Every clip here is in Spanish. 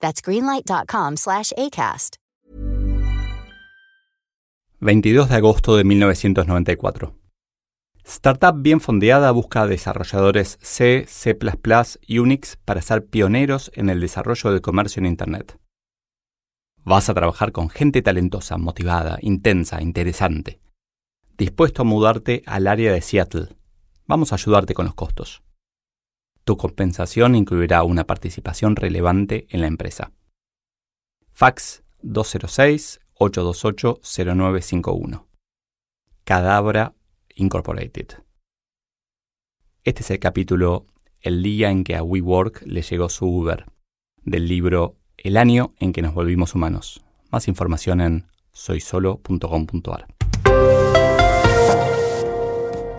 That's greenlight.com slash ACAST. 22 de agosto de 1994. Startup bien fondeada busca desarrolladores C, C++ y Unix para ser pioneros en el desarrollo del comercio en Internet. Vas a trabajar con gente talentosa, motivada, intensa, interesante. Dispuesto a mudarte al área de Seattle. Vamos a ayudarte con los costos. Tu compensación incluirá una participación relevante en la empresa. Fax 206-828-0951. Cadabra Incorporated. Este es el capítulo El día en que a WeWork le llegó su Uber, del libro El año en que nos volvimos humanos. Más información en soysolo.com.ar.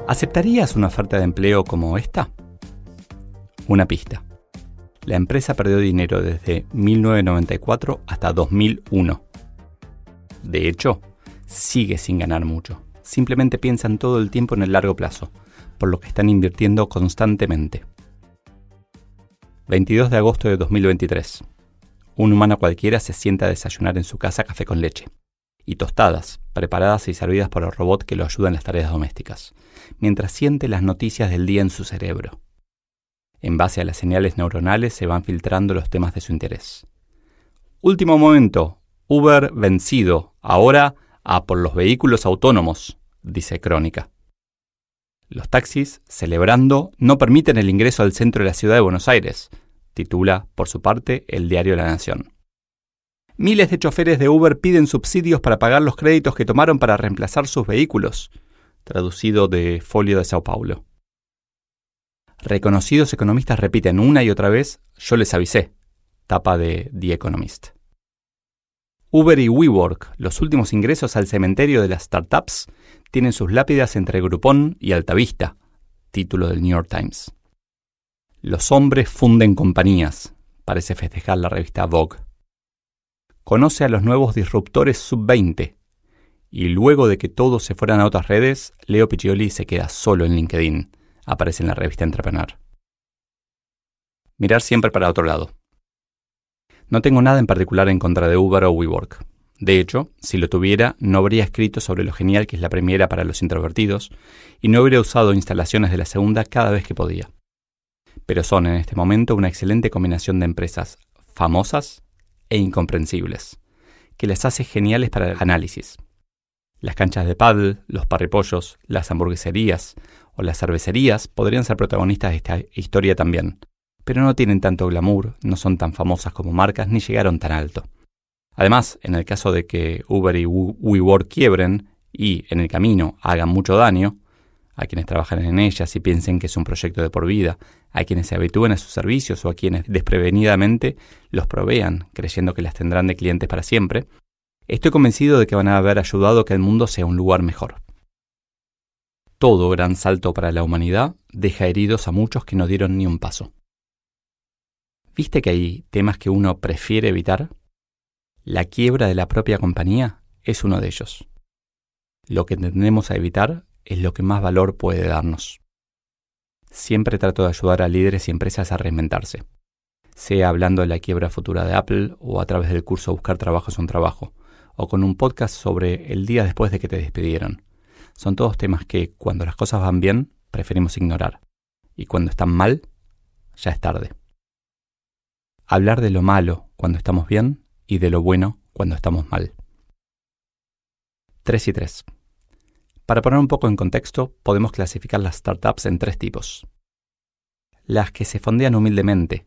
¿Aceptarías una oferta de empleo como esta? Una pista. La empresa perdió dinero desde 1994 hasta 2001. De hecho, sigue sin ganar mucho. Simplemente piensan todo el tiempo en el largo plazo, por lo que están invirtiendo constantemente. 22 de agosto de 2023. Un humano cualquiera se sienta a desayunar en su casa café con leche y tostadas, preparadas y servidas por el robot que lo ayuda en las tareas domésticas, mientras siente las noticias del día en su cerebro. En base a las señales neuronales se van filtrando los temas de su interés. Último momento. Uber vencido. Ahora a por los vehículos autónomos, dice Crónica. Los taxis, celebrando, no permiten el ingreso al centro de la ciudad de Buenos Aires, titula, por su parte, el diario La Nación. Miles de choferes de Uber piden subsidios para pagar los créditos que tomaron para reemplazar sus vehículos, traducido de Folio de Sao Paulo. Reconocidos economistas repiten una y otra vez, yo les avisé, tapa de The Economist. Uber y WeWork, los últimos ingresos al cementerio de las startups, tienen sus lápidas entre Groupon y Altavista, título del New York Times. Los hombres funden compañías, parece festejar la revista Vogue. Conoce a los nuevos disruptores sub-20. Y luego de que todos se fueran a otras redes, Leo Piccioli se queda solo en LinkedIn aparece en la revista Entrepreneur. Mirar siempre para otro lado. No tengo nada en particular en contra de Uber o WeWork. De hecho, si lo tuviera, no habría escrito sobre lo genial que es la primera para los introvertidos y no habría usado instalaciones de la segunda cada vez que podía. Pero son en este momento una excelente combinación de empresas famosas e incomprensibles, que les hace geniales para el análisis. Las canchas de paddle, los parripollos, las hamburgueserías o las cervecerías podrían ser protagonistas de esta historia también, pero no tienen tanto glamour, no son tan famosas como marcas ni llegaron tan alto. Además, en el caso de que Uber y WeWork quiebren y en el camino hagan mucho daño, a quienes trabajan en ellas y piensen que es un proyecto de por vida, a quienes se habitúen a sus servicios o a quienes desprevenidamente los provean, creyendo que las tendrán de clientes para siempre, estoy convencido de que van a haber ayudado a que el mundo sea un lugar mejor todo gran salto para la humanidad deja heridos a muchos que no dieron ni un paso. ¿Viste que hay temas que uno prefiere evitar? La quiebra de la propia compañía es uno de ellos. Lo que tendemos a evitar es lo que más valor puede darnos. Siempre trato de ayudar a líderes y empresas a reinventarse, sea hablando de la quiebra futura de Apple o a través del curso Buscar Trabajo es un Trabajo, o con un podcast sobre el día después de que te despidieron son todos temas que cuando las cosas van bien preferimos ignorar y cuando están mal ya es tarde. Hablar de lo malo cuando estamos bien y de lo bueno cuando estamos mal. 3 y 3. Para poner un poco en contexto, podemos clasificar las startups en tres tipos. Las que se fondean humildemente,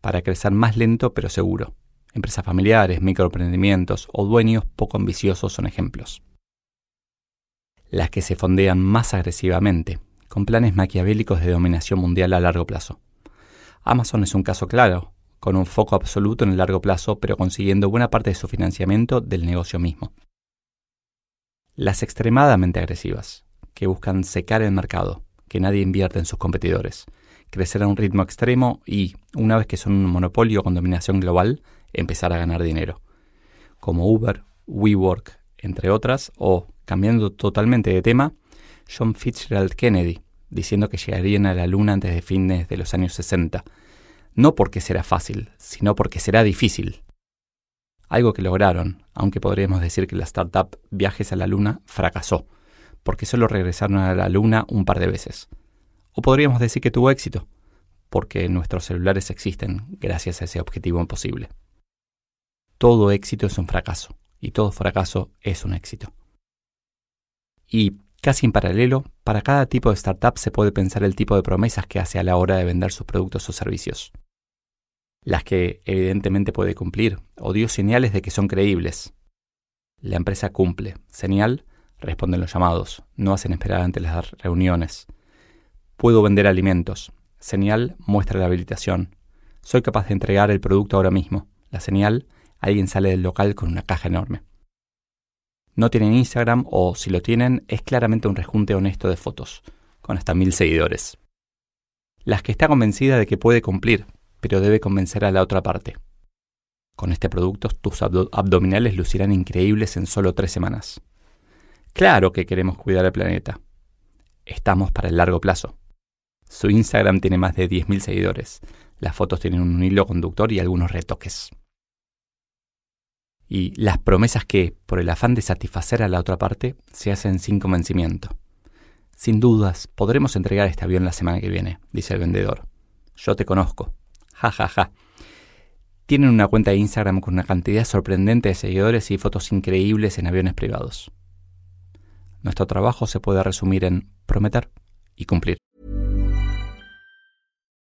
para crecer más lento pero seguro. Empresas familiares, microemprendimientos o dueños poco ambiciosos son ejemplos las que se fondean más agresivamente, con planes maquiavélicos de dominación mundial a largo plazo. Amazon es un caso claro, con un foco absoluto en el largo plazo, pero consiguiendo buena parte de su financiamiento del negocio mismo. Las extremadamente agresivas, que buscan secar el mercado, que nadie invierte en sus competidores, crecer a un ritmo extremo y, una vez que son un monopolio con dominación global, empezar a ganar dinero, como Uber, WeWork, entre otras, o, cambiando totalmente de tema, John Fitzgerald Kennedy, diciendo que llegarían a la Luna antes de fines de los años 60, no porque será fácil, sino porque será difícil. Algo que lograron, aunque podríamos decir que la startup Viajes a la Luna fracasó, porque solo regresaron a la Luna un par de veces. O podríamos decir que tuvo éxito, porque nuestros celulares existen gracias a ese objetivo imposible. Todo éxito es un fracaso, y todo fracaso es un éxito. Y casi en paralelo, para cada tipo de startup se puede pensar el tipo de promesas que hace a la hora de vender sus productos o servicios. Las que evidentemente puede cumplir, o dio señales de que son creíbles. La empresa cumple. Señal, responden los llamados, no hacen esperar ante las reuniones. Puedo vender alimentos. Señal muestra la habilitación. Soy capaz de entregar el producto ahora mismo. La señal, alguien sale del local con una caja enorme. No tienen Instagram o si lo tienen es claramente un rejunte honesto de fotos, con hasta mil seguidores. Las que está convencida de que puede cumplir, pero debe convencer a la otra parte. Con este producto tus abdominales lucirán increíbles en solo tres semanas. Claro que queremos cuidar el planeta. Estamos para el largo plazo. Su Instagram tiene más de 10.000 seguidores. Las fotos tienen un hilo conductor y algunos retoques. Y las promesas que, por el afán de satisfacer a la otra parte, se hacen sin convencimiento. Sin dudas, podremos entregar este avión la semana que viene, dice el vendedor. Yo te conozco. Ja, ja, ja. Tienen una cuenta de Instagram con una cantidad sorprendente de seguidores y fotos increíbles en aviones privados. Nuestro trabajo se puede resumir en prometer y cumplir.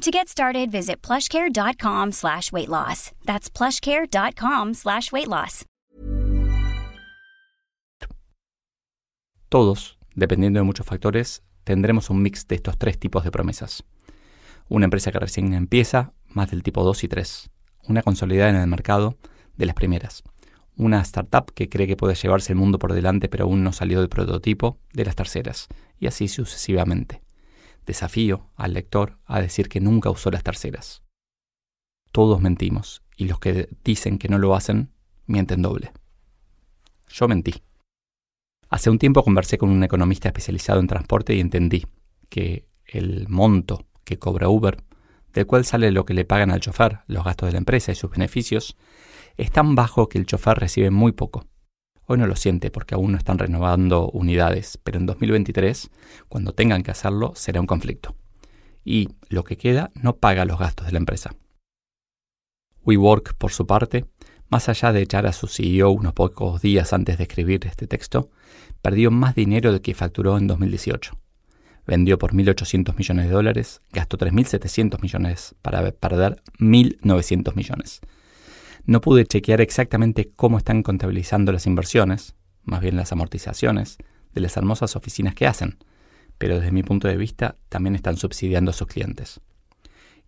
To get started, plushcare.com slash weight loss. That's plushcare.com slash weight loss. Todos, dependiendo de muchos factores, tendremos un mix de estos tres tipos de promesas. Una empresa que recién empieza, más del tipo 2 y 3. Una consolidada en el mercado, de las primeras. Una startup que cree que puede llevarse el mundo por delante pero aún no salió del prototipo, de las terceras. Y así sucesivamente. Desafío al lector a decir que nunca usó las terceras. Todos mentimos, y los que dicen que no lo hacen, mienten doble. Yo mentí. Hace un tiempo conversé con un economista especializado en transporte y entendí que el monto que cobra Uber, del cual sale lo que le pagan al chofer, los gastos de la empresa y sus beneficios, es tan bajo que el chofer recibe muy poco. Hoy no lo siente porque aún no están renovando unidades, pero en 2023, cuando tengan que hacerlo, será un conflicto. Y lo que queda no paga los gastos de la empresa. WeWork, por su parte, más allá de echar a su CEO unos pocos días antes de escribir este texto, perdió más dinero del que facturó en 2018 vendió por 1.800 millones de dólares, gastó 3.700 millones para perder 1.900 millones. No pude chequear exactamente cómo están contabilizando las inversiones, más bien las amortizaciones, de las hermosas oficinas que hacen, pero desde mi punto de vista también están subsidiando a sus clientes.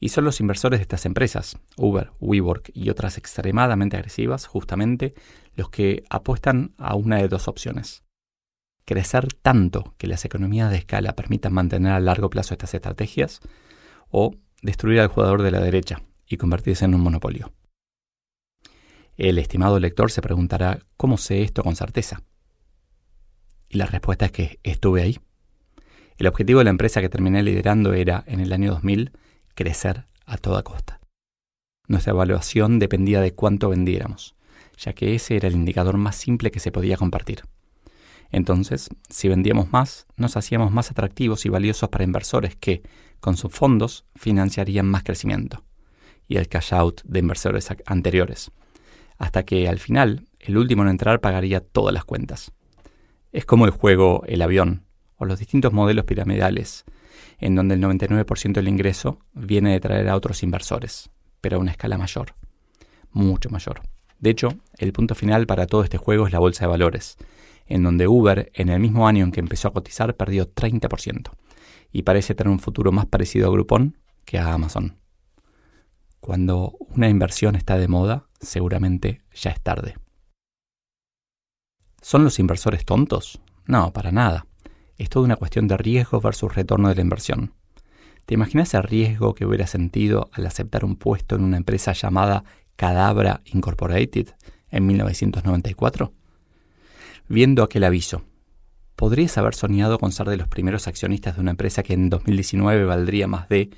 Y son los inversores de estas empresas, Uber, WeWork y otras extremadamente agresivas, justamente los que apuestan a una de dos opciones crecer tanto que las economías de escala permitan mantener a largo plazo estas estrategias, o destruir al jugador de la derecha y convertirse en un monopolio. El estimado lector se preguntará cómo sé esto con certeza. Y la respuesta es que estuve ahí. El objetivo de la empresa que terminé liderando era, en el año 2000, crecer a toda costa. Nuestra evaluación dependía de cuánto vendiéramos, ya que ese era el indicador más simple que se podía compartir. Entonces, si vendíamos más, nos hacíamos más atractivos y valiosos para inversores que, con sus fondos, financiarían más crecimiento y el cash out de inversores anteriores, hasta que al final el último en entrar pagaría todas las cuentas. Es como el juego El avión o los distintos modelos piramidales, en donde el 99% del ingreso viene de traer a otros inversores, pero a una escala mayor, mucho mayor. De hecho, el punto final para todo este juego es la bolsa de valores, en donde Uber, en el mismo año en que empezó a cotizar, perdió 30%, y parece tener un futuro más parecido a Groupon que a Amazon. Cuando una inversión está de moda, seguramente ya es tarde. ¿Son los inversores tontos? No, para nada. Es toda una cuestión de riesgo versus retorno de la inversión. ¿Te imaginas el riesgo que hubiera sentido al aceptar un puesto en una empresa llamada Cadabra Incorporated en 1994? Viendo aquel aviso, ¿podrías haber soñado con ser de los primeros accionistas de una empresa que en 2019 valdría más de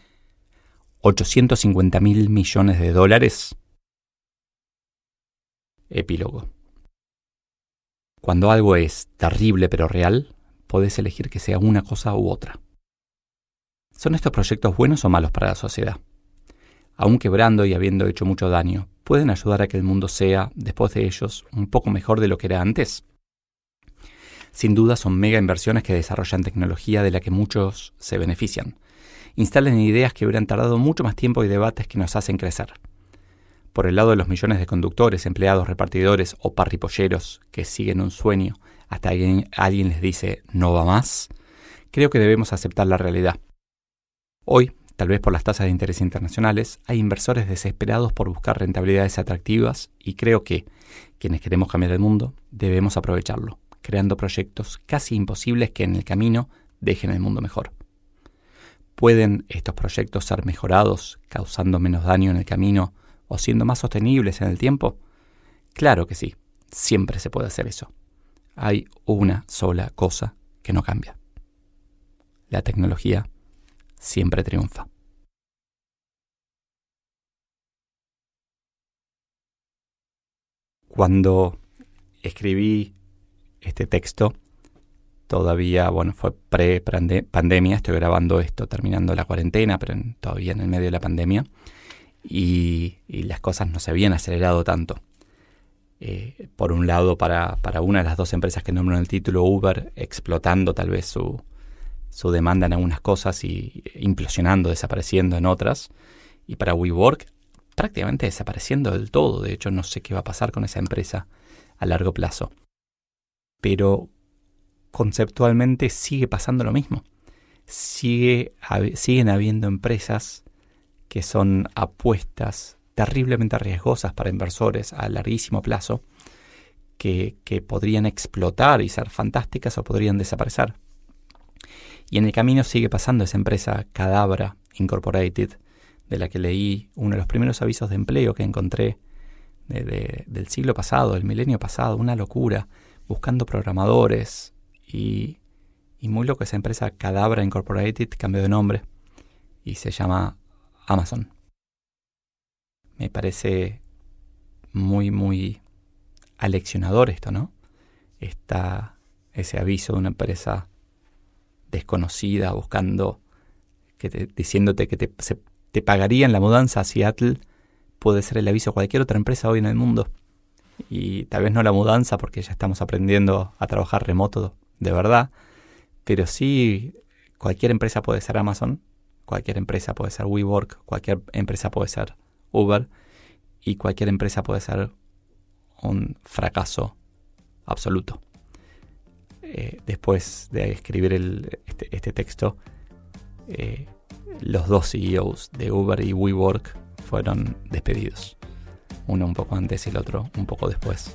850 mil millones de dólares? Epílogo. Cuando algo es terrible pero real, podés elegir que sea una cosa u otra. ¿Son estos proyectos buenos o malos para la sociedad? Aún quebrando y habiendo hecho mucho daño, ¿pueden ayudar a que el mundo sea, después de ellos, un poco mejor de lo que era antes? Sin duda son mega inversiones que desarrollan tecnología de la que muchos se benefician. Instalan ideas que hubieran tardado mucho más tiempo y debates que nos hacen crecer por el lado de los millones de conductores, empleados, repartidores o parripolleros que siguen un sueño hasta que alguien, les dice no va más, creo que debemos aceptar la realidad. Hoy, tal vez por las tasas de interés internacionales, hay inversores desesperados por buscar rentabilidades atractivas y creo que, quienes queremos cambiar el mundo, debemos aprovecharlo, creando proyectos casi imposibles que en el camino dejen el mundo mejor. ¿Pueden estos proyectos ser mejorados, causando menos daño en el camino o siendo más sostenibles en el tiempo? Claro que sí, siempre se puede hacer eso. Hay una sola cosa que no cambia. La tecnología siempre triunfa. Cuando escribí este texto, todavía, bueno, fue pre-pandemia, estoy grabando esto terminando la cuarentena, pero todavía en el medio de la pandemia y, las cosas no se habían acelerado tanto. Eh, por un lado, para, para, una de las dos empresas que nombran el título, Uber, explotando tal vez su, su demanda en algunas cosas y implosionando, desapareciendo en otras. Y para WeWork, prácticamente desapareciendo del todo. De hecho, no sé qué va a pasar con esa empresa a largo plazo. Pero conceptualmente sigue pasando lo mismo. Sigue, siguen habiendo empresas que son apuestas terriblemente riesgosas para inversores a larguísimo plazo, que, podrían explotar y ser fantásticas o podrían desaparecer. Y en el camino sigue pasando esa empresa Cadabra Incorporated, de la que leí uno de los primeros avisos de empleo que encontré del siglo pasado, del milenio pasado, una locura, buscando programadores y, y muy loco esa empresa Cadabra Incorporated cambió de nombre y se llama Amazon. Me parece muy, muy aleccionador esto, ¿no? Está ese aviso de una empresa desconocida buscando, que diciéndote que te, te pagarían la mudanza a Seattle, puede ser el aviso de cualquier otra empresa hoy en el mundo. Y tal vez no la mudanza porque ya estamos aprendiendo a trabajar remoto de verdad, pero sí cualquier empresa puede ser Amazon Cualquier empresa puede ser WeWork, cualquier empresa puede ser Uber y cualquier empresa puede ser un fracaso absoluto. Eh, después de escribir este, este, texto, eh, los dos CEOs de Uber y WeWork fueron despedidos. Uno un poco antes y el otro un poco después.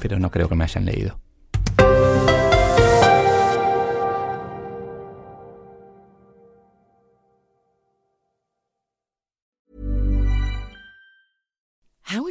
Pero no creo que me hayan leído.